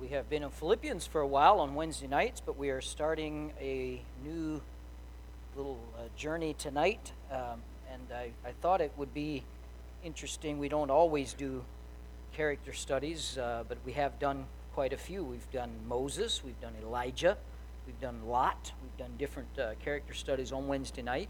we have been in Philippians for a while on Wednesday nights, but we are starting a new little uh, journey tonight. Um, and I, I thought it would be interesting. We don't always do character studies, uh, but we have done quite a few. We've done Moses, we've done Elijah, we've done Lot, we've done different uh, character studies on Wednesday night.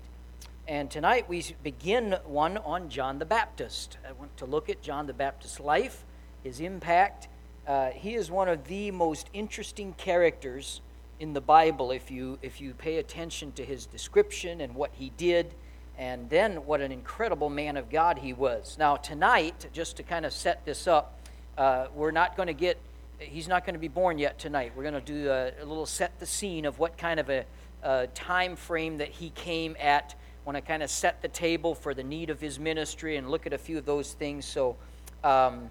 And tonight we begin one on John the Baptist. I want to look at John the Baptist's life, his impact. Uh, he is one of the most interesting characters in the Bible if you, if you pay attention to his description and what he did, and then what an incredible man of God he was. Now, tonight, just to kind of set this up, uh, we're not going to get, he's not going to be born yet tonight. We're going to do a, a, little set the scene of what kind of a, a time frame that he came at want to kind of set the table for the need of his ministry and look at a few of those things. So, um,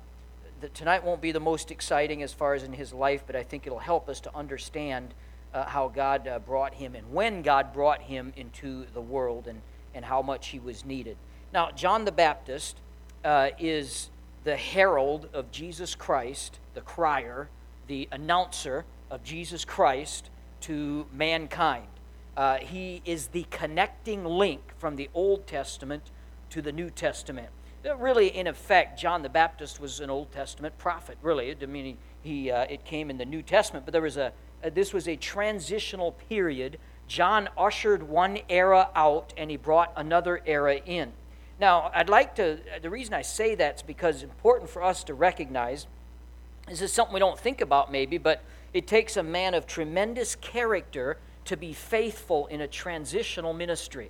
the, tonight won't be the most exciting as far as in his life, but I think it'll help us to understand uh, how God uh, brought him and when God brought him into the world and, and how much he was needed. Now, John the Baptist uh, is the herald of Jesus Christ, the crier, the announcer of Jesus Christ to mankind. Uh, he is the connecting link from the Old Testament to the New Testament. Uh, really, in effect, John the Baptist was an Old Testament prophet. Really, I mean, he, uh, it came in the New Testament, but there was a, a this was a transitional period. John ushered one era out, and he brought another era in. Now, I'd like to. The reason I say that is because it's important for us to recognize. This is something we don't think about, maybe, but it takes a man of tremendous character to be faithful in a transitional ministry.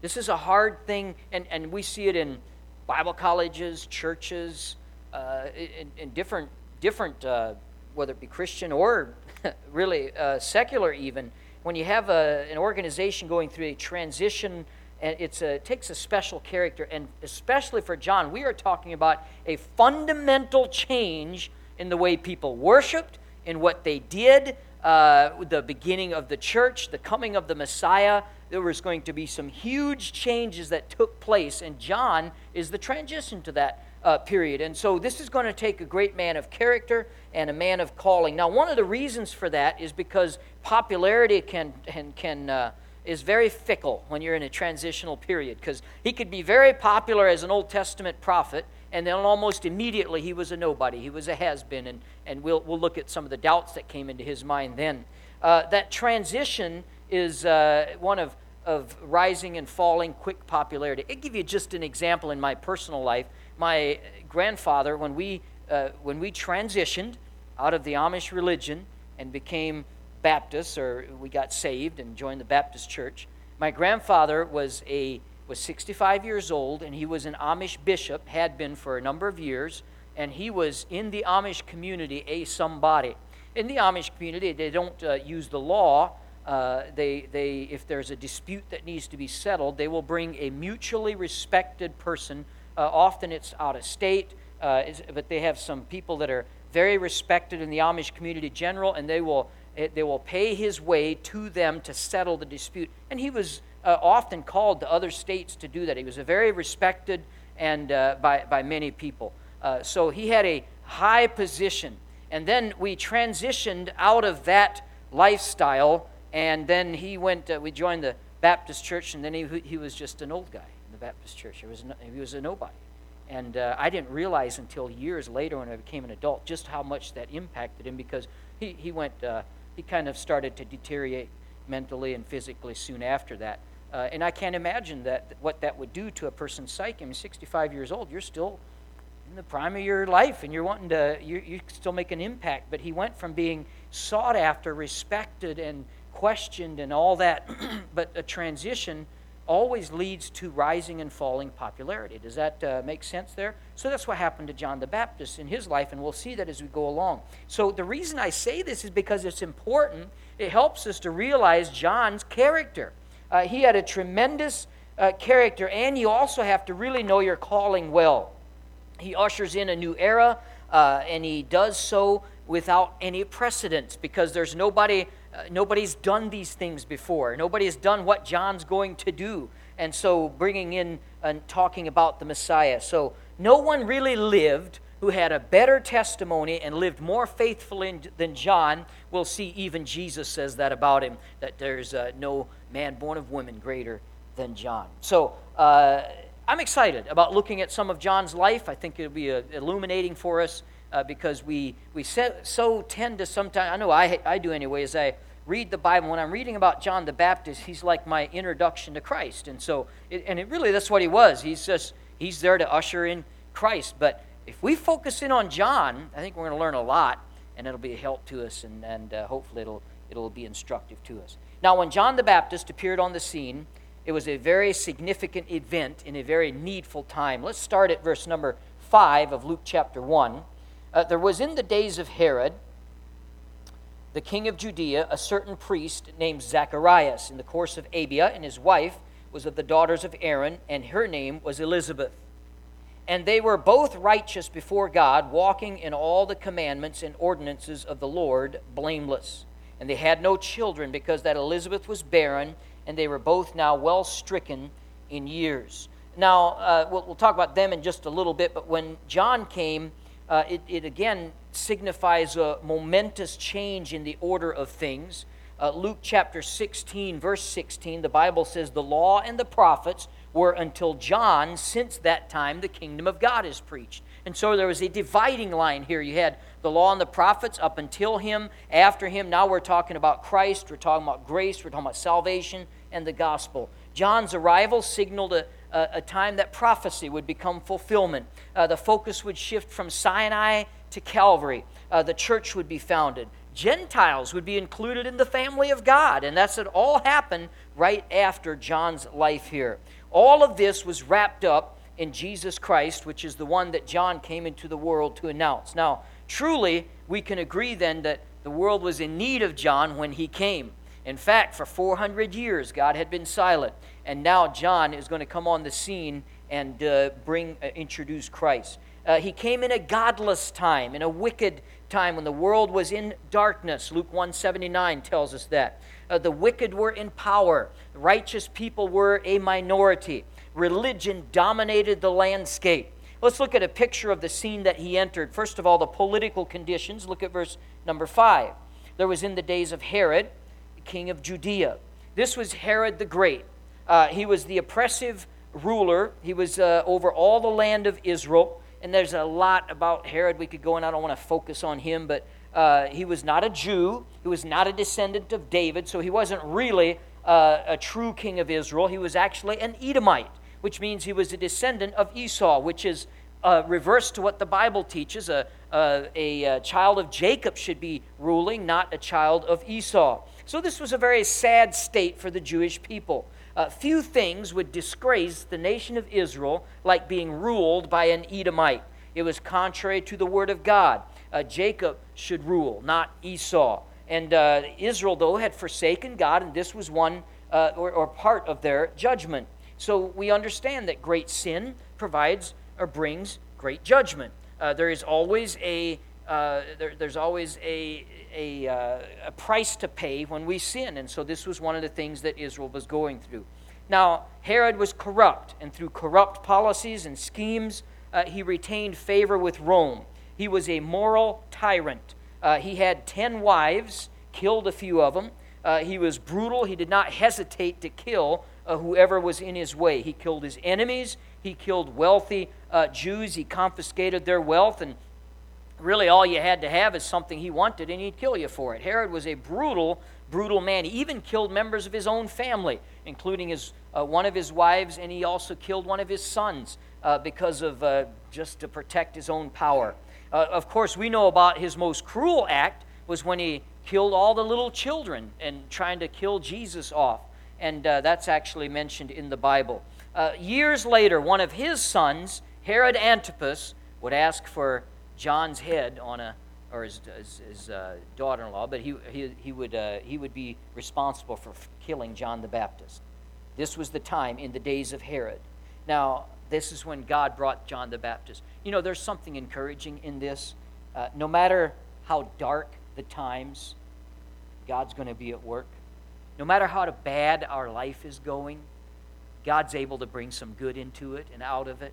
This is a hard thing, and, and we see it in Bible colleges, churches, uh, in, in, different, different uh, whether it be Christian or really uh, secular, even. When you have a, an organization going through a transition, it's a, it takes a special character, and especially for John, we are talking about a fundamental change in the way people worshiped, in what they did, uh, the beginning of the church, the coming of the Messiah, there was going to be some huge changes that took place, and John is the transition to that uh, period. And so this is going to take a great man of character and a man of calling. Now, one of the reasons for that is because popularity can, can, can uh, is very fickle when you're in a transitional period, because he could be very popular as an Old Testament prophet and then almost immediately he was a nobody. He was a has been, and, and we'll, we'll look at some of the doubts that came into his mind then. Uh, that transition is uh, one of, of rising and falling quick popularity. I'll give you just an example in my personal life. My grandfather, when we, uh, when we transitioned out of the Amish religion and became Baptists, or we got saved and joined the Baptist church, my grandfather was a was 65 years old, and he was an Amish bishop, had been for a number of years, and he was in the Amish community a somebody. In the Amish community, they don't uh, use the law. Uh, they, they, if there's a dispute that needs to be settled, they will bring a mutually respected person. Uh, often it's out of state, uh, but they have some people that are very respected in the Amish community general, and they will, eh, they will pay his way to them to settle the dispute. And he was uh, often called to other states to do that. He was a very respected and uh, by, by many people. So he had a high position. And then we transitioned out of that lifestyle, and then he went, uh, we joined the Baptist church, and then he, he was just an old guy in the Baptist church. He was, no, he was a nobody. And uh, I didn't realize until years later when I became an adult just how much that impacted him because he, he went, uh, he kind of started to deteriorate mentally and physically soon after that. Uh, and I can't imagine that what that would do to a person's psyche. I mean, 65 years old, you're still in the prime of your life, and you're wanting to, you, you still make an impact. But he went from being sought after, respected, and questioned, and all that. but a transition always leads to rising and falling popularity. Does that uh, make sense there? So that's what happened to John the Baptist in his life, and we'll see that as we go along. So the reason I say this is because it's important. It helps us to realize John's character. Uh, he had a tremendous uh, character, and you also have to really know your calling well. He ushers in a new era, uh, and he does so without any precedents because there's nobody, uh, nobody's done these things before. Nobody has done what John's going to do. And so, bringing in and talking about the Messiah. So, no one really lived who had a better testimony and lived more faithfully than John, we'll see even Jesus says that about him, that there's uh, no man born of woman greater than John. So uh, I'm excited about looking at some of John's life. I think it'll be uh, illuminating for us uh, because we, we so tend to sometimes, I know I, I do anyway, as I read the Bible, when I'm reading about John the Baptist, he's like my introduction to Christ. And so, it, and it really, that's what he was. He's just, he's there to usher in Christ. But if we focus in on John, I think we're going to learn a lot, and it'll be a help to us, and, and uh, hopefully it'll, it'll be instructive to us. Now, when John the Baptist appeared on the scene, it was a very significant event in a very needful time. Let's start at verse number 5 of Luke chapter 1. Uh, there was in the days of Herod, the king of Judea, a certain priest named Zacharias, in the course of Abia, and his wife was of the daughters of Aaron, and her name was Elizabeth. And they were both righteous before God, walking in all the commandments and ordinances of the Lord, blameless. And they had no children, because that Elizabeth was barren, and they were both now well stricken in years. Now, uh, we'll, we'll talk about them in just a little bit, but when John came, uh, it, it, again signifies a momentous change in the order of things. Uh, Luke chapter 16, verse 16, the Bible says, The law and the prophets were until John, since that time, the kingdom of God is preached. And so there was a dividing line here. You had the law and the prophets up until him, after him. Now we're talking about Christ, we're talking about grace, we're talking about salvation and the gospel. John's arrival signaled a, a, time that prophecy would become fulfillment. Uh, the focus would shift from Sinai to Calvary. Uh, the church would be founded. Gentiles would be included in the family of God. And that's what all happened right after John's life here. All of this was wrapped up in Jesus Christ, which is the one that John came into the world to announce. Now, truly, we can agree then that the world was in need of John when he came. In fact, for 400 years, God had been silent. And now John is going to come on the scene and uh, bring, uh, introduce Christ. Uh, he came in a godless time, in a wicked time when the world was in darkness. Luke 179 tells us that. Uh, the wicked were in power, righteous people were a minority. Religion dominated the landscape. Let's look at a picture of the scene that he entered. First of all, the political conditions. Look at verse number 5. There was in the days of Herod, king of Judea. This was Herod the Great. Uh, he was the oppressive ruler, he was uh, over all the land of Israel. And there's a lot about Herod we could go in. I don't want to focus on him, but uh, he was not a Jew. He was not a descendant of David, so he wasn't really uh, a true king of Israel. He was actually an Edomite, which means he was a descendant of Esau, which is uh, reverse to what the Bible teaches. A, a, a, child of Jacob should be ruling, not a child of Esau. So this was a very sad state for the Jewish people. Uh, few things would disgrace the nation of Israel like being ruled by an Edomite. It was contrary to the word of God. Uh, Jacob should rule, not Esau. And uh, Israel, though, had forsaken God, and this was one uh, or, or part of their judgment. So we understand that great sin provides or brings great judgment. Uh, there is always a uh, there, there's always a, a, uh, a price to pay when we sin. And so this was one of the things that Israel was going through. Now, Herod was corrupt, and through corrupt policies and schemes, uh, he retained favor with Rome. He was a moral tyrant. Uh, he had 10 wives, killed a few of them. Uh, he was brutal. He did not hesitate to kill uh, whoever was in his way. He killed his enemies. He killed wealthy Jews. He confiscated their wealth and really all you had to have is something he wanted and he'd kill you for it. Herod was a brutal, brutal man. He even killed members of his own family, including his, uh, one of his wives, and he also killed one of his sons uh, because of uh, just to protect his own power. Uh, of course, we know about his most cruel act was when he killed all the little children and trying to kill Jesus off. And uh, that's actually mentioned in the Bible. Uh, years later, one of his sons, Herod Antipas, would ask for John's head on a, or his, his, his uh, daughter-in-law, but he, he, he, would, uh, he would be responsible for killing John the Baptist. This was the time in the days of Herod. Now, this is when God brought John the Baptist. You know, there's something encouraging in this. Uh, no matter how dark the times, God's going to be at work. No matter how bad our life is going, God's able to bring some good into it and out of it.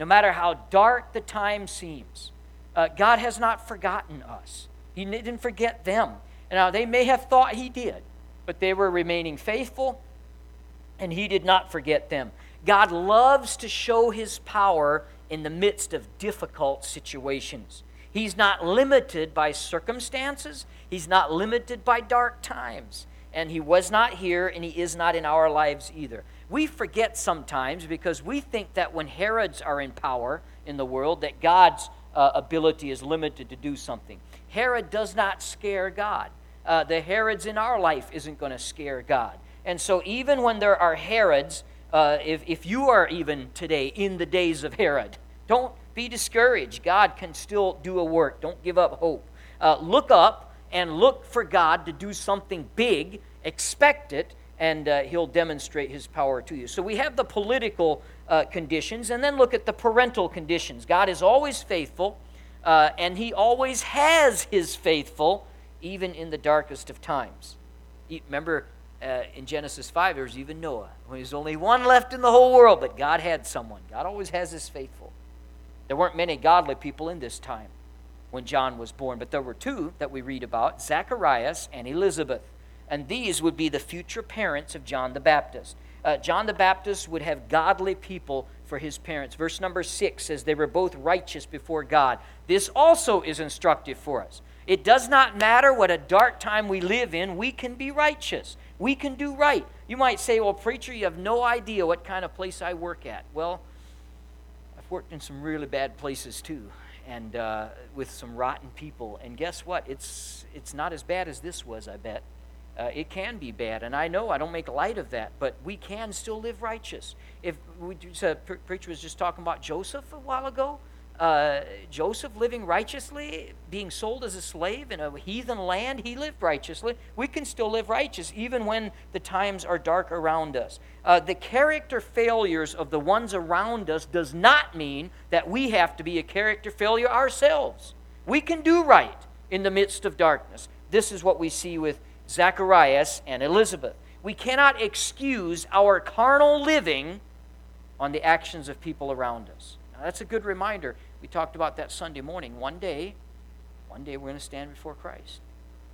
No matter how dark the time seems, Uh, God has not forgotten us, He didn't forget them. Now, they may have thought He did, but they were remaining faithful, and He did not forget them. God loves to show His power in the midst of difficult situations. He's not limited by circumstances, He's not limited by dark times. And He was not here, and He is not in our lives either. We forget sometimes because we think that when Herods are in power in the world, that God's uh, ability is limited to do something. Herod does not scare God. Uh, the Herods in our life isn't going to scare God. And so, even when there are Herods, uh, if, if you are even today in the days of Herod, don't be discouraged. God can still do a work. Don't give up hope. Uh, look up and look for God to do something big. Expect it, and uh, He'll demonstrate His power to you. So we have the political uh, conditions, and then look at the parental conditions. God is always faithful, uh, and He always has His faithful, even in the darkest of times. Remember, uh, in Genesis 5, there's even Noah, when there's only one left in the whole world, but God had someone. God always has His faithful. There weren't many godly people in this time when John was born, but there were two that we read about Zacharias and Elizabeth. And these would be the future parents of John the Baptist. Uh, John the Baptist would have godly people for his parents. Verse number six says, They were both righteous before God. This also is instructive for us. It does not matter what a dark time we live in, we can be righteous. We can do right. You might say, Well, preacher, you have no idea what kind of place I work at. Well, I've worked in some really bad places too, and uh, with some rotten people. And guess what? It's it's not as bad as this was. I bet. Uh, it can be bad, and I know I don't make light of that, but we can still live righteous. If we just, uh, preacher was just talking about Joseph a while ago, uh, Joseph living righteously, being sold as a slave in a heathen land, he lived righteously. We can still live righteous even when the times are dark around us. Uh, the character failures of the ones around us does not mean that we have to be a character failure ourselves. We can do right in the midst of darkness. This is what we see with Zacharias and Elizabeth. We cannot excuse our carnal living on the actions of people around us. Now, that's a good reminder. We talked about that Sunday morning. One day, one day we're going to stand before Christ.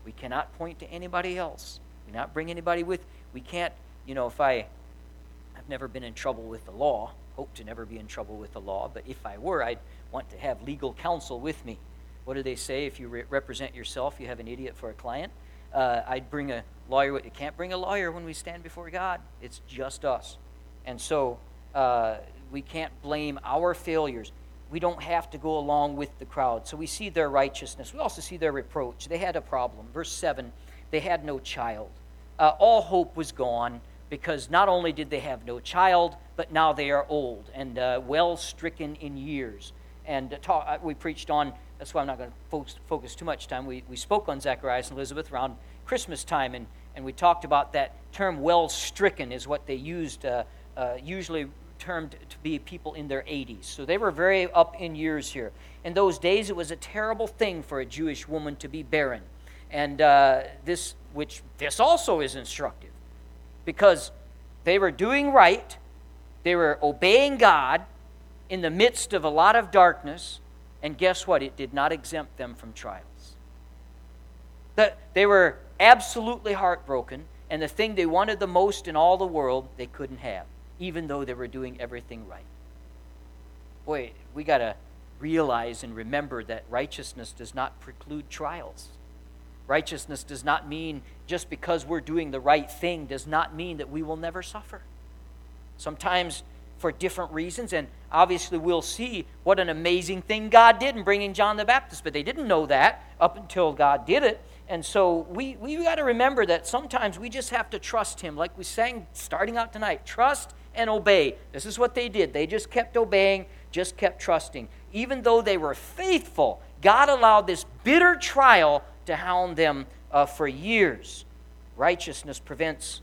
We cannot point to anybody else. We cannot bring anybody with. We can't, you know, if I, I've never been in trouble with the law, hope to never be in trouble with the law, but if I were, I'd want to have legal counsel with me. What do they say? If you re- represent yourself, you have an idiot for a client. Uh, I'd bring a lawyer. You can't bring a lawyer when we stand before God. It's just us. And so uh, we can't blame our failures we don't have to go along with the crowd. So we see their righteousness. We also see their reproach. They had a problem. Verse 7 they had no child. Uh, all hope was gone because not only did they have no child, but now they are old and uh, well stricken in years. And uh, talk, uh, we preached on, that's why I'm not going to focus, focus too much time. We, we spoke on Zacharias and Elizabeth around Christmas time, and, and we talked about that term well stricken is what they used, uh, uh, usually termed to be people in their 80s. So they were very up in years here. In those days, it was a terrible thing for a Jewish woman to be barren. And uh, this, which this also is instructive, because they were doing right, they were obeying God in the midst of a lot of darkness, and guess what? It did not exempt them from trials. They were absolutely heartbroken, and the thing they wanted the most in all the world, they couldn't have even though they were doing everything right. Boy, we got to realize and remember that righteousness does not preclude trials. Righteousness does not mean just because we're doing the right thing does not mean that we will never suffer. Sometimes for different reasons, and obviously we'll see what an amazing thing God did in bringing John the Baptist, but they didn't know that up until God did it. And so we, we got to remember that sometimes we just have to trust Him, like we sang starting out tonight. Trust and obey. This is what they did. They just kept obeying, just kept trusting. Even though they were faithful, God allowed this bitter trial to hound them uh, for years. Righteousness prevents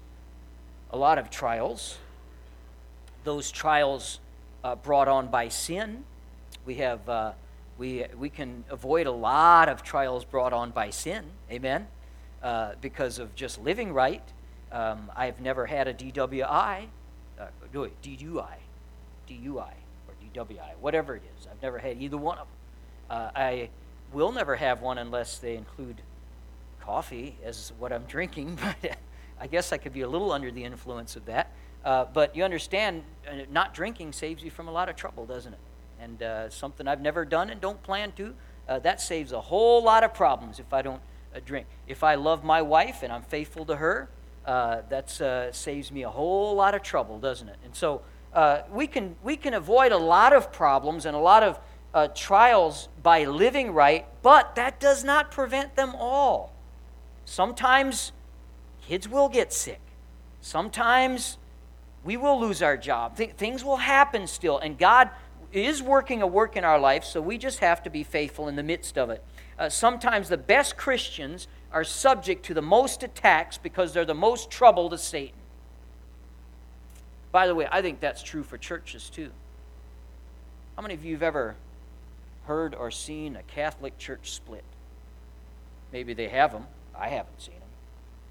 a lot of trials. Those trials uh, brought on by sin. We have uh, we we can avoid a lot of trials brought on by sin. Amen. Uh, because of just living right. Um, I've never had a DWI do uh, DUI, DUI, or DWI, whatever it is. I've never had either one of them. Uh, I will never have one unless they include coffee as what I'm drinking, but I guess I could be a little under the influence of that. Uh, but you understand, uh, not drinking saves you from a lot of trouble, doesn't it? And uh, something I've never done and don't plan to, uh, that saves a whole lot of problems if I don't uh, drink. If I love my wife and I'm faithful to her, that saves me a whole lot of trouble, doesn't it? And so we, can, we can avoid a lot of problems and a lot of trials by living right, but that does not prevent them all. Sometimes kids will get sick. Sometimes we will lose our job. Th- things will happen still, and God is working a work in our life, so we just have to be faithful in the midst of it. Uh, sometimes the best Christians are subject to the most attacks because they're the most trouble to Satan. By the way, I think that's true for churches too. How many of you have ever heard or seen a Catholic church split? Maybe they have them. I haven't seen them.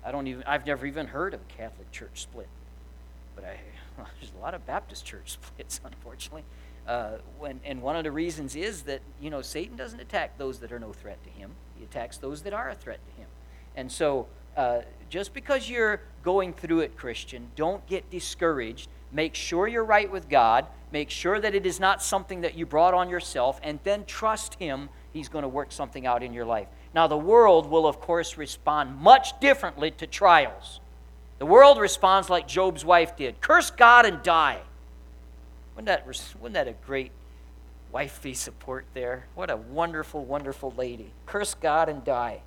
I don't even. I've never even heard of a Catholic church split. But I, well, there's a lot of Baptist church splits, unfortunately. Uh, when, and one of the reasons is that you know Satan doesn't attack those that are no threat to him. He attacks those that are a threat to him. And so, uh, just because you're going through it, Christian, don't get discouraged. Make sure you're right with God. Make sure that it is not something that you brought on yourself, and then trust Him. He's going to work something out in your life. Now, the world will, of course, respond much differently to trials. The world responds like Job's wife did curse God and die. Wouldn't that, wouldn't that a great wifey support there? What a wonderful, wonderful lady. Curse God and die.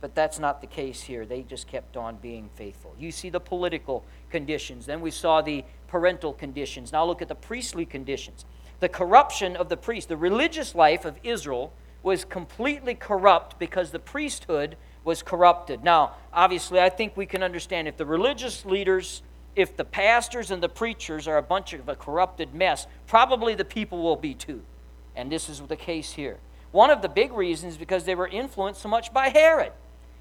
But that's not the case here. They just kept on being faithful. You see the political conditions. Then we saw the parental conditions. Now look at the priestly conditions. The corruption of the priest, the religious life of Israel was completely corrupt because the priesthood was corrupted. Now, obviously, I think we can understand if the religious leaders, if the pastors and the preachers are a bunch of a corrupted mess, probably the people will be too. And this is the case here. One of the big reasons is because they were influenced so much by Herod.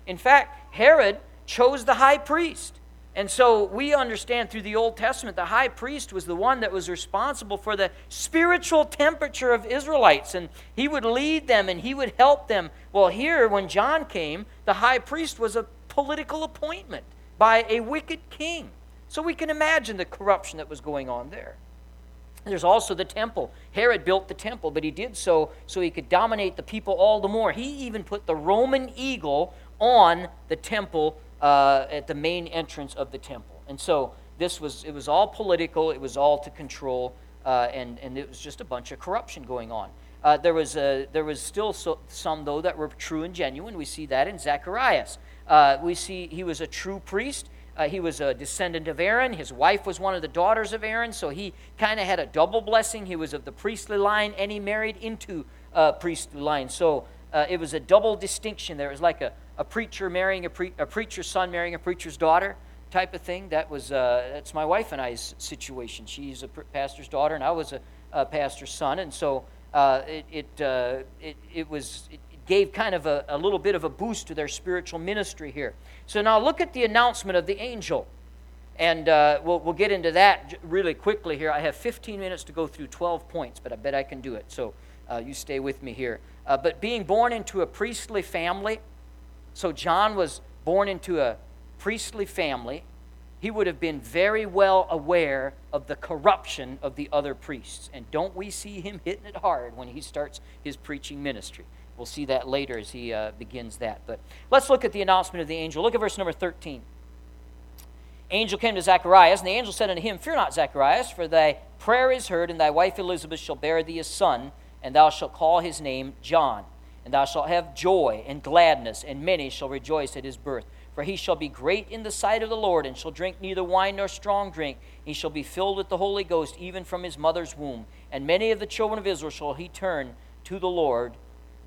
In fact, Herod chose the high priest. And so we understand through the Old Testament the high priest was the one that was responsible for the spiritual temperature of Israelites, and he would lead them and he would help them. Well, here, when John came, the high priest was a political appointment by a wicked king. So we can imagine the corruption that was going on there. There's also the temple. Herod built the temple, but he did so so he could dominate the people all the more. He even put the Roman eagle on the temple uh, at the main entrance of the temple. And so this was, it was all political, it was all to control, uh, and, and it was just a bunch of corruption going on. Uh, there, was a, there was still so, some, though, that were true and genuine. We see that in Zacharias. Uh, we see he was a true priest. Uh, he was a descendant of Aaron. His wife was one of the daughters of Aaron, so he kind of had a double blessing. He was of the priestly line, and he married into uh, priestly line. So uh, it was a double distinction there. It was like a, a preacher marrying a, pre- a preacher's son marrying a preacher's daughter type of thing. That was uh, that's my wife and I's situation. She's a pastor's daughter, and I was a, a pastor's son, and so uh, it it, uh, it, it was it gave kind of a, a little bit of a boost to their spiritual ministry here. So now look at the announcement of the angel. And uh, we'll, we'll get into that really quickly here. I have 15 minutes to go through 12 points, but I bet I can do it. So uh, you stay with me here. Uh, but being born into a priestly family, so John was born into a priestly family. He would have been very well aware of the corruption of the other priests. And don't we see him hitting it hard when he starts his preaching ministry? We'll see that later as he uh, begins that. But let's look at the announcement of the angel. Look at verse number 13. Angel came to Zacharias, and the angel said unto him, Fear not, Zacharias, for thy prayer is heard, and thy wife Elizabeth shall bear thee a son, and thou shalt call his name John. And thou shalt have joy and gladness, and many shall rejoice at his birth. For he shall be great in the sight of the Lord, and shall drink neither wine nor strong drink. He shall be filled with the Holy Ghost, even from his mother's womb. And many of the children of Israel shall he turn to the Lord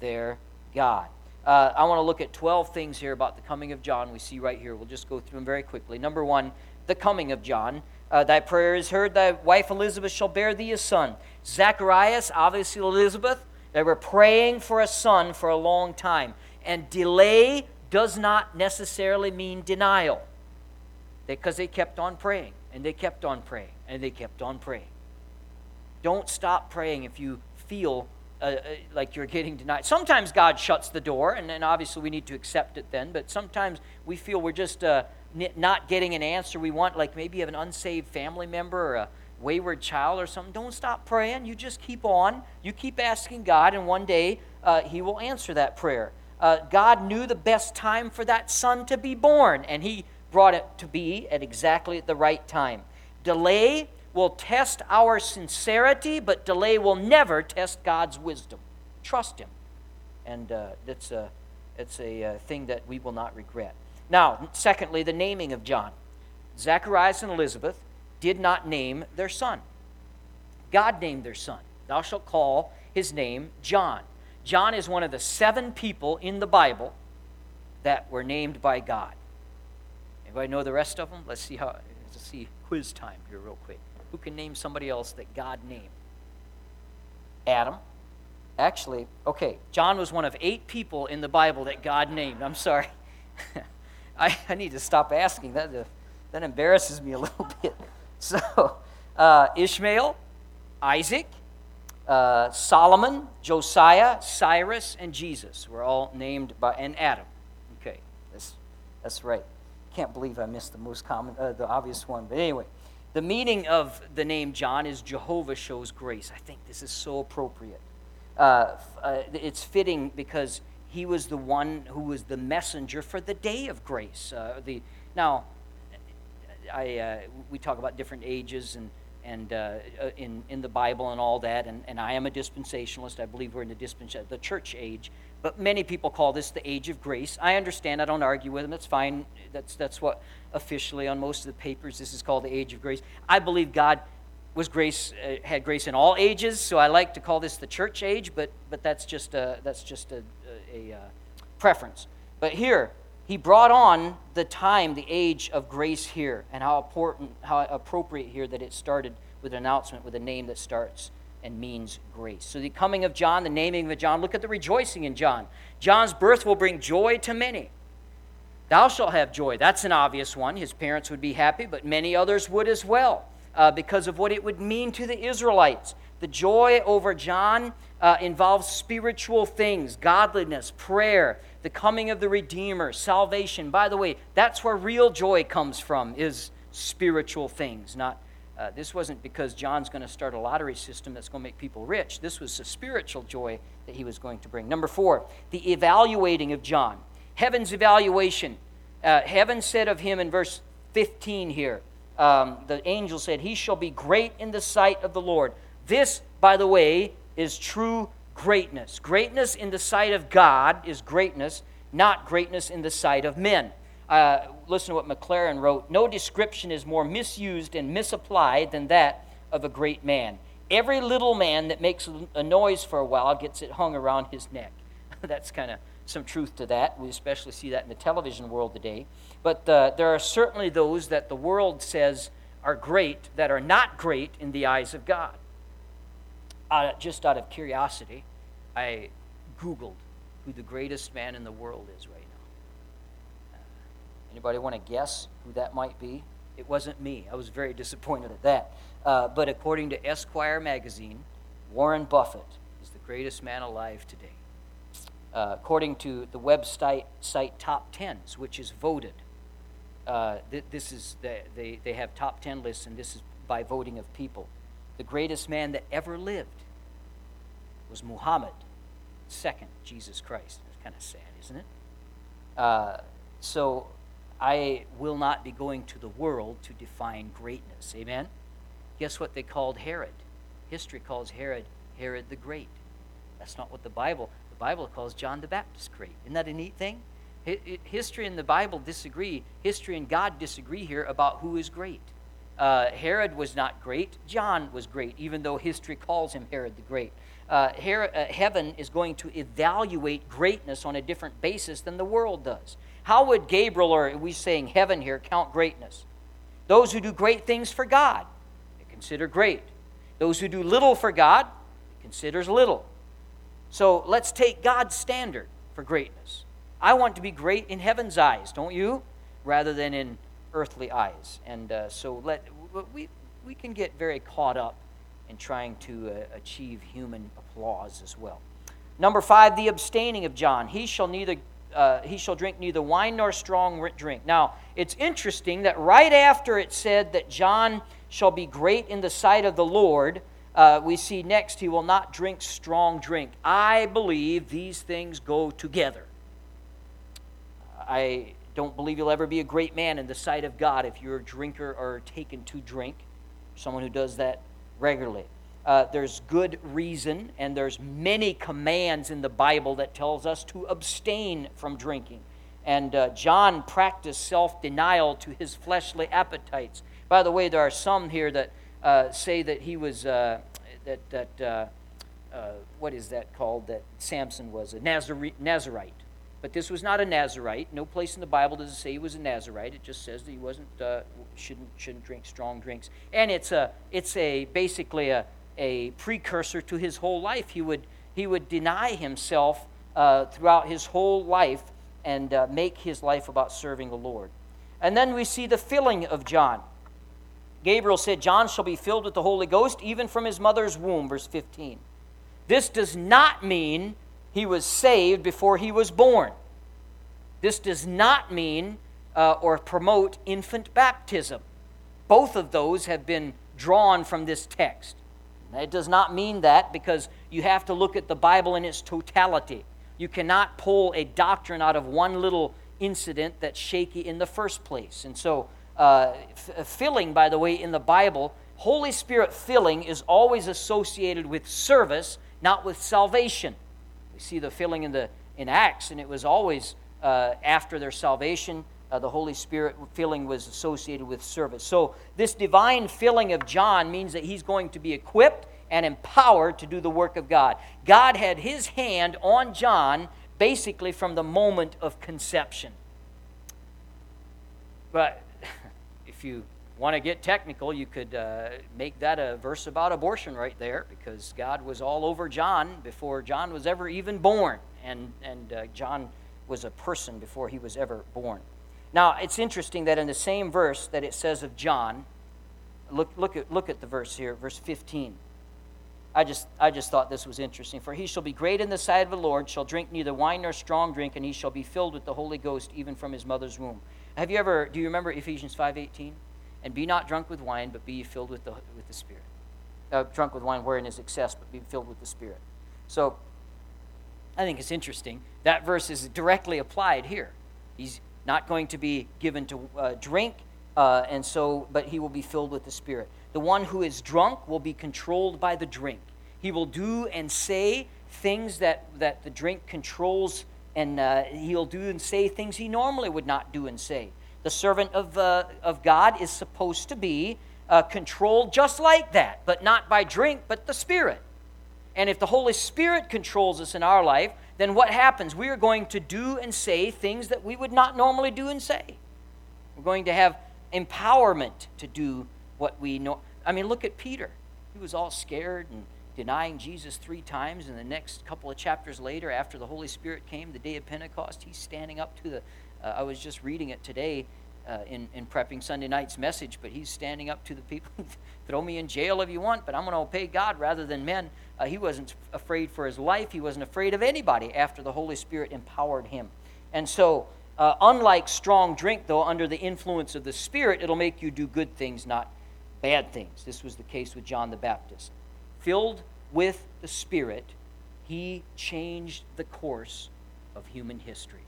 their God. Uh, I want to look at 12 things here about the coming of John we see right here. We'll just go through them very quickly. Number one, the coming of John. Uh, thy prayer is heard, thy wife Elizabeth shall bear thee a son. Zacharias, obviously Elizabeth, they were praying for a son for a long time. And delay does not necessarily mean denial because they kept on praying and they kept on praying and they kept on praying. Don't stop praying if you feel uh, uh, like you're getting denied. Sometimes God shuts the door, and, obviously we need to accept it then, but sometimes we feel we're just uh, n- not getting an answer we want, like maybe you have an unsaved family member or a wayward child or something. Don't stop praying. You just keep on. You keep asking God, and one day uh, He will answer that prayer. Uh, God knew the best time for that son to be born, and He brought it to be at exactly the right time. Delay will test our sincerity, but delay will never test God's wisdom. Trust Him. And uh, that's a, it's a uh, thing that we will not regret. Now, secondly, the naming of John. Zacharias and Elizabeth did not name their son. God named their son. Thou shalt call his name John. John is one of the seven people in the Bible that were named by God. Anybody know the rest of them? Let's see how. Let's see quiz time here, real quick. Who can name somebody else that God named? Adam. Actually, okay, John was one of eight people in the Bible that God named. I'm sorry. I, I need to stop asking. That, that embarrasses me a little bit. So, uh, Ishmael, Isaac, uh, Solomon, Josiah, Cyrus, and Jesus were all named by, and Adam. Okay, that's, that's right. Can't believe I missed the most common, uh, the obvious one. But anyway, the meaning of the name John is Jehovah shows grace. I think this is so appropriate. Uh, uh, it's fitting because he was the one who was the messenger for the day of grace. Uh, the, now, I, uh, we talk about different ages and, and uh, uh, in, in the Bible and all that, and, and I am a dispensationalist. I believe we're in the dispensation, the church age. But many people call this the age of grace. I understand. I don't argue with them. That's fine. That's, that's what officially on most of the papers this is called the age of grace. I believe God was grace uh, had grace in all ages, so I like to call this the church age. But but that's just a, that's just a, a, a uh, preference. But here he brought on the time, the age of grace here, and how important, how appropriate here that it started with an announcement with a name that starts and means grace. So the coming of John, the naming of John, look at the rejoicing in John. John's birth will bring joy to many. Thou shalt have joy. That's an obvious one. His parents would be happy, but many others would as well uh, because of what it would mean to the Israelites. The joy over John uh, involves spiritual things, godliness, prayer, the coming of the Redeemer, salvation. By the way, that's where real joy comes from, is spiritual things. Not uh, this wasn't because John's going to start a lottery system that's going to make people rich. This was a spiritual joy that he was going to bring. Number four, the evaluating of John. Heaven's evaluation. Uh, heaven said of him in verse 15 here, um, the angel said, He shall be great in the sight of the Lord. This, by the way, is true greatness. Greatness in the sight of God is greatness, not greatness in the sight of men. Uh, listen to what McLaren wrote No description is more misused and misapplied than that of a great man. Every little man that makes a noise for a while gets it hung around his neck. That's kind of some truth to that. We especially see that in the television world today. But uh, there are certainly those that the world says are great that are not great in the eyes of God just out of curiosity, I Googled who the greatest man in the world is right now. Uh, anybody want to guess who that might be? It wasn't me. I was very disappointed at that. Uh, but according to Esquire magazine, Warren Buffett is the greatest man alive today. Uh, according to the website site Top Tens, which is voted, uh, th- this is the, they, they have top 10 lists, and this is by voting of people the greatest man that ever lived was Muhammad, second Jesus Christ. It's kind of sad, isn't it? Uh, so I will not be going to the world to define greatness. Amen? Guess what they called Herod? History calls Herod Herod the Great. That's not what the Bible. The Bible calls John the Baptist great. Isn't that a neat thing? History and the Bible disagree. History and God disagree here about who is great. Uh, Herod was not great. John was great, even though history calls him Herod the Great. Uh, Herod, uh, heaven is going to evaluate greatness on a different basis than the world does. How would Gabriel, or are we saying heaven here, count greatness? Those who do great things for God, they consider great. Those who do little for God, considers little. So let's take God's standard for greatness. I want to be great in heaven's eyes, don't you? Rather than in earthly eyes. And uh, so let, we, we can get very caught up and trying to uh, achieve human applause as well. Number five, the abstaining of John. He shall neither uh, he shall drink neither wine nor strong drink. Now, it's interesting that right after it said that John shall be great in the sight of the Lord, uh, we see next he will not drink strong drink. I believe these things go together. I don't believe you'll ever be a great man in the sight of God if you're a drinker or taken to drink, someone who does that regularly. Uh, there's good reason, and there's many commands in the Bible that tells us to abstain from drinking. And uh, John practiced self-denial to his fleshly appetites. By the way, there are some here that uh, say that he was uh, that that uh, uh, what is that called? That Samson was a Nazarite. But this was not a Nazarite. No place in the Bible does it say he was a Nazarite. It just says that he wasn't uh, shouldn't shouldn't drink strong drinks. And it's a it's a basically a a precursor to his whole life. He would he would deny himself uh, throughout his whole life and uh, make his life about serving the Lord. And then we see the filling of John. Gabriel said, John shall be filled with the Holy Ghost even from his mother's womb, verse 15. This does not mean he was saved before he was born. This does not mean uh, or promote infant baptism. Both of those have been drawn from this text. It does not mean that because you have to look at the Bible in its totality. You cannot pull a doctrine out of one little incident that's shaky in the first place. And so, uh, f- filling, by the way, in the Bible, Holy Spirit filling is always associated with service, not with salvation. See the filling in the in Acts, and it was always uh, after their salvation. Uh, the Holy Spirit filling was associated with service. So this divine filling of John means that he's going to be equipped and empowered to do the work of God. God had his hand on John basically from the moment of conception. But if you want to get technical, you could uh, make that a verse about abortion right there because God was all over John before John was ever even born. And, and uh, John was a person before he was ever born. Now, it's interesting that in the same verse that it says of John, look, look, at, look at the verse here, verse 15. I just, I just thought this was interesting. For he shall be great in the sight of the Lord, shall drink neither wine nor strong drink, and he shall be filled with the Holy Ghost even from his mother's womb. Have you ever, do you remember Ephesians 5.18? And be not drunk with wine, but be filled with the, with the Spirit. Uh, drunk with wine wherein is excess, but be filled with the Spirit. So I think it's interesting. That verse is directly applied here. He's not going to be given to uh, drink, uh, and so, but he will be filled with the Spirit. The one who is drunk will be controlled by the drink. He will do and say things that, that the drink controls, and uh, he'll do and say things he normally would not do and say. The servant of, uh, of God is supposed to be uh, controlled just like that, but not by drink, but the Spirit. And if the Holy Spirit controls us in our life, then what happens? We are going to do and say things that we would not normally do and say. We're going to have empowerment to do what we know. I mean, look at Peter. He was all scared and denying Jesus three times, and the next couple of chapters later, after the Holy Spirit came, the day of Pentecost, he's standing up to the uh, I was just reading it today uh, in, in prepping Sunday night's message, but he's standing up to the people throw me in jail if you want, but I'm going to obey God rather than men. Uh, he wasn't afraid for his life, he wasn't afraid of anybody after the Holy Spirit empowered him. And so, uh, unlike strong drink, though, under the influence of the Spirit, it'll make you do good things, not bad things. This was the case with John the Baptist. Filled with the Spirit, he changed the course of human history.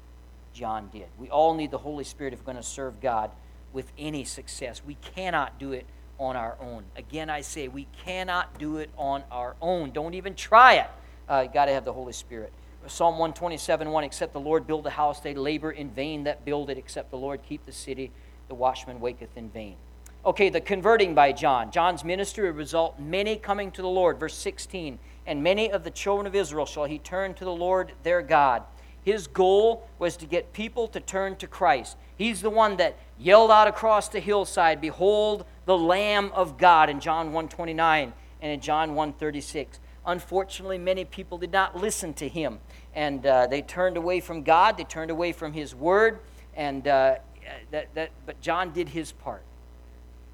John did. We all need the Holy Spirit if we're going to serve God with any success. We cannot do it on our own. Again, I say we cannot do it on our own. Don't even try it. Uh, you got to have the Holy Spirit. Psalm 127 1 Except the Lord build a house, they labor in vain that build it. Except the Lord keep the city, the watchman waketh in vain. Okay, the converting by John. John's ministry will result many coming to the Lord. Verse 16 And many of the children of Israel shall he turn to the Lord their God his goal was to get people to turn to Christ. He's the one that yelled out across the hillside, "Behold the Lamb of God" in John 1:29 and in John 1:36. Unfortunately, many people did not listen to him, and uh, they turned away from God. They turned away from His Word, and uh, that, that, but John did his part.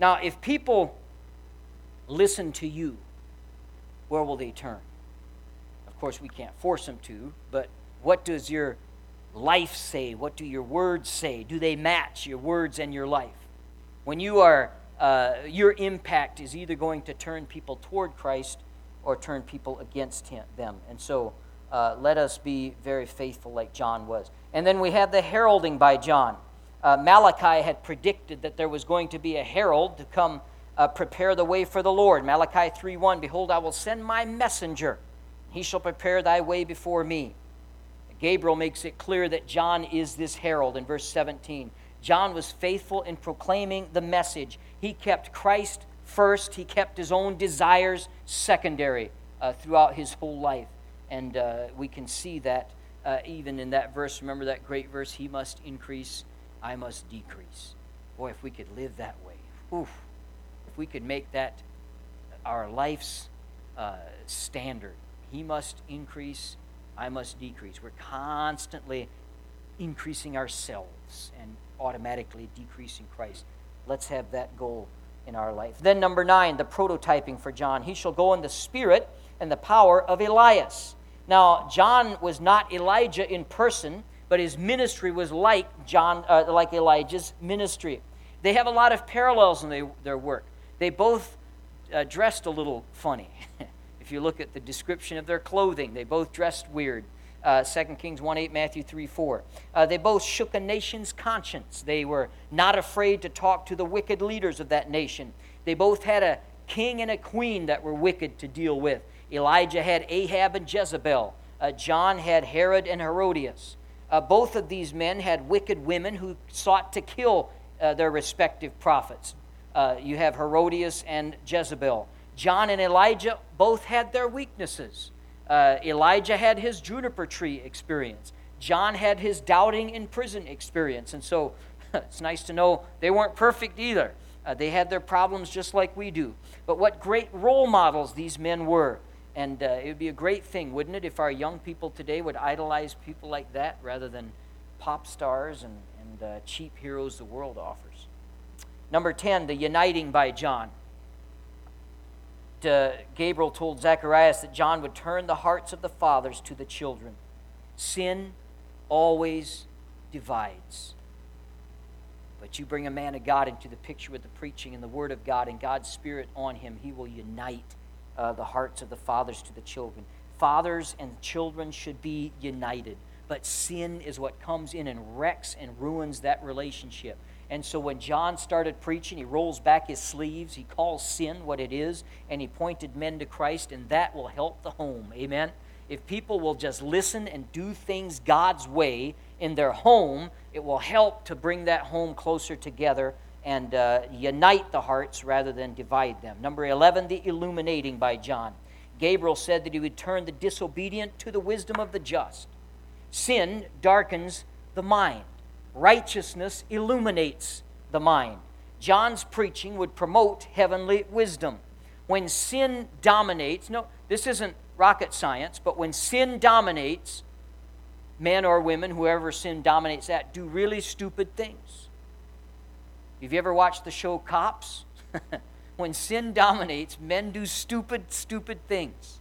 Now, if people listen to you where will they turn? Of course, we can't force them to, but what does your life say? What do your words say? Do they match your words and your life? When you are, uh, your impact is either going to turn people toward Christ or turn people against him, them. And so uh, let us be very faithful like John was. And then we have the heralding by John. Uh, Malachi had predicted that there was going to be a herald to come uh, prepare the way for the Lord. Malachi 3:1 Behold, I will send my messenger. He shall prepare thy way before me. Gabriel makes it clear that John is this herald in verse 17. John was faithful in proclaiming the message. He kept Christ first, he kept his own desires secondary uh, throughout his whole life. And uh, we can see that uh, even in that verse. Remember that great verse, He must increase, I must decrease. Boy, if we could live that way, oof, if we could make that our life's uh, standard, He must increase, I must decrease. We're constantly increasing ourselves and automatically decreasing Christ. Let's have that goal in our life. Then, number nine, the prototyping for John. He shall go in the spirit and the power of Elias. Now, John was not Elijah in person, but his ministry was like John, uh, like Elijah's ministry. They have a lot of parallels in they, their work. They both uh, dressed a little funny. if you look at the description of their clothing, they both dressed weird. Uh, 2 Kings 1 8, Matthew 3 4. Uh, they both shook a nation's conscience. They were not afraid to talk to the wicked leaders of that nation. They both had a king and a queen that were wicked to deal with. Elijah had Ahab and Jezebel. Uh, John had Herod and Herodias. Uh, both of these men had wicked women who sought to kill uh, their respective prophets. Uh, you have Herodias and Jezebel. John and Elijah both had their weaknesses. Uh, Elijah had his juniper tree experience. John had his doubting in prison experience. And so it's nice to know they weren't perfect either. Uh, they had their problems just like we do. But what great role models these men were. And uh, it would be a great thing, wouldn't it, if our young people today would idolize people like that rather than pop stars and, and uh, cheap heroes the world offers. Number 10, the uniting by John. Gabriel told Zacharias that John would turn the hearts of the fathers to the children. Sin always divides. But you bring a man of God into the picture with the preaching and the word of God and God's Spirit on him, he will unite uh, the hearts of the fathers to the children. Fathers and children should be united, but sin is what comes in and wrecks and ruins that relationship. And so when John started preaching, he rolls back his sleeves, he calls sin what it is, and he pointed men to Christ, and that will help the home. Amen? If people will just listen and do things God's way in their home, it will help to bring that home closer together and uh, unite the hearts rather than divide them. Number 11, the illuminating by John. Gabriel said that he would turn the disobedient to the wisdom of the just. Sin darkens the mind, righteousness illuminates the mind. John's preaching would promote heavenly wisdom. When sin dominates, no, this isn't rocket science, but when sin dominates, men or women, whoever sin dominates that, do really stupid things. Have you ever watched the show Cops? when sin dominates, men do stupid, stupid things.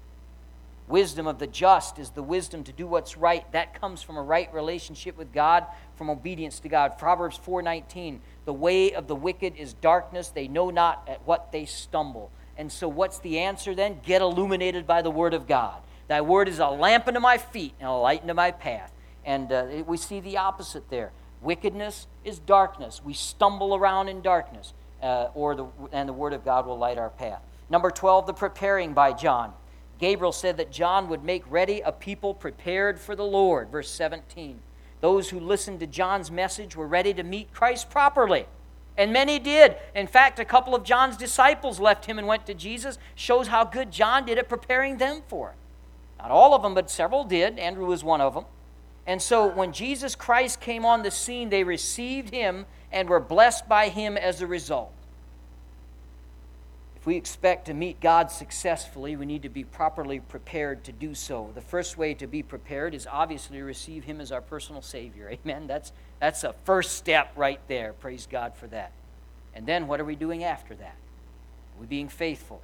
Wisdom of the just is the wisdom to do what's right. That comes from a right relationship with God, from obedience to God. Proverbs 4:19, "The way of the wicked is darkness; they know not at what they stumble." And so what's the answer then? Get illuminated by the word of God. Thy word is a lamp unto my feet and a light unto my path. And uh, we see the opposite there. Wickedness is darkness. We stumble around in darkness, uh, or the, and the Word of God will light our path. Number 12, the preparing by John. Gabriel said that John would make ready a people prepared for the Lord. Verse 17. Those who listened to John's message were ready to meet Christ properly. And many did. In fact, a couple of John's disciples left him and went to Jesus. Shows how good John did at preparing them for it. Not all of them, but several did. Andrew was one of them. And so when Jesus Christ came on the scene, they received him and were blessed by him as a result. If we expect to meet God successfully, we need to be properly prepared to do so. The first way to be prepared is obviously to receive him as our personal Savior. Amen. That's, that's a first step right there. Praise God for that. And then what are we doing after that? Are we being faithful?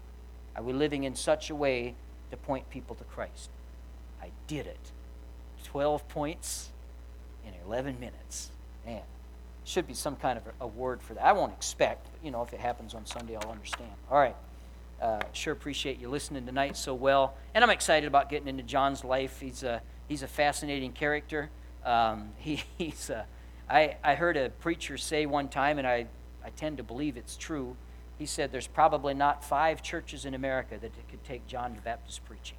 Are we living in such a way to point people to Christ. I did it. 12 points in 11 minutes. Man, should be some kind of award for that. I won't expect, but you know, if it happens on Sunday, I'll understand. All right. Uh, sure appreciate you listening tonight so well, and I'm excited about getting into John's life. He's a he's a fascinating character. Um, he, he's a, I, I heard a preacher say one time, and I, I tend to believe it's true. He said there's probably not five churches in America that could take John the Baptist preaching.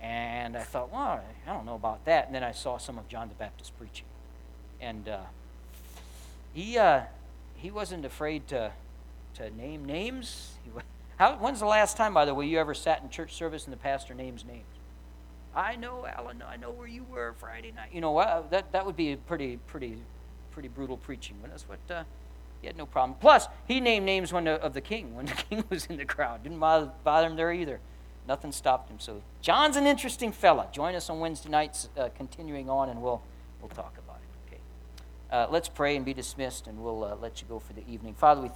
And I thought, well, I don't know about that. And then I saw some of John the Baptist preaching, and uh, he uh, he wasn't afraid to to name names. How, when's the last time, by the way, you ever sat in church service and the pastor names names? I know, Alan. I know where you were Friday night. You know what? That that would be pretty pretty pretty brutal preaching. But that's what uh, he had no problem. Plus, he named names when the, of the king when the king was in the crowd. Didn't bother, bother him there either. Nothing stopped him. So John's an interesting fella. Join us on Wednesday nights, uh, continuing on, and we'll we'll talk about. Uh, let's pray and be dismissed, and we'll uh, let you go for the evening. Father, we.